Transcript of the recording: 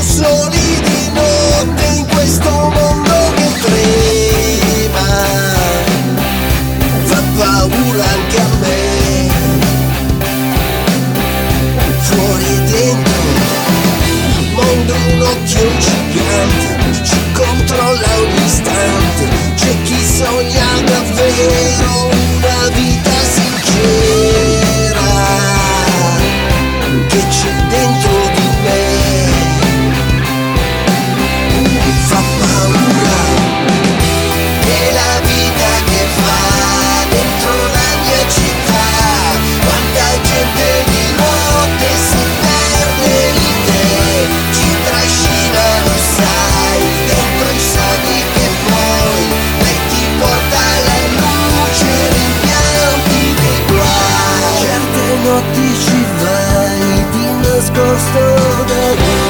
soli di notte in questo mondo che trema. Fa paura anche a me. Fuori dentro il mondo un occhio gigante ci controlla un istante c'è chi sogna davvero. quando ci vai di nascosto da me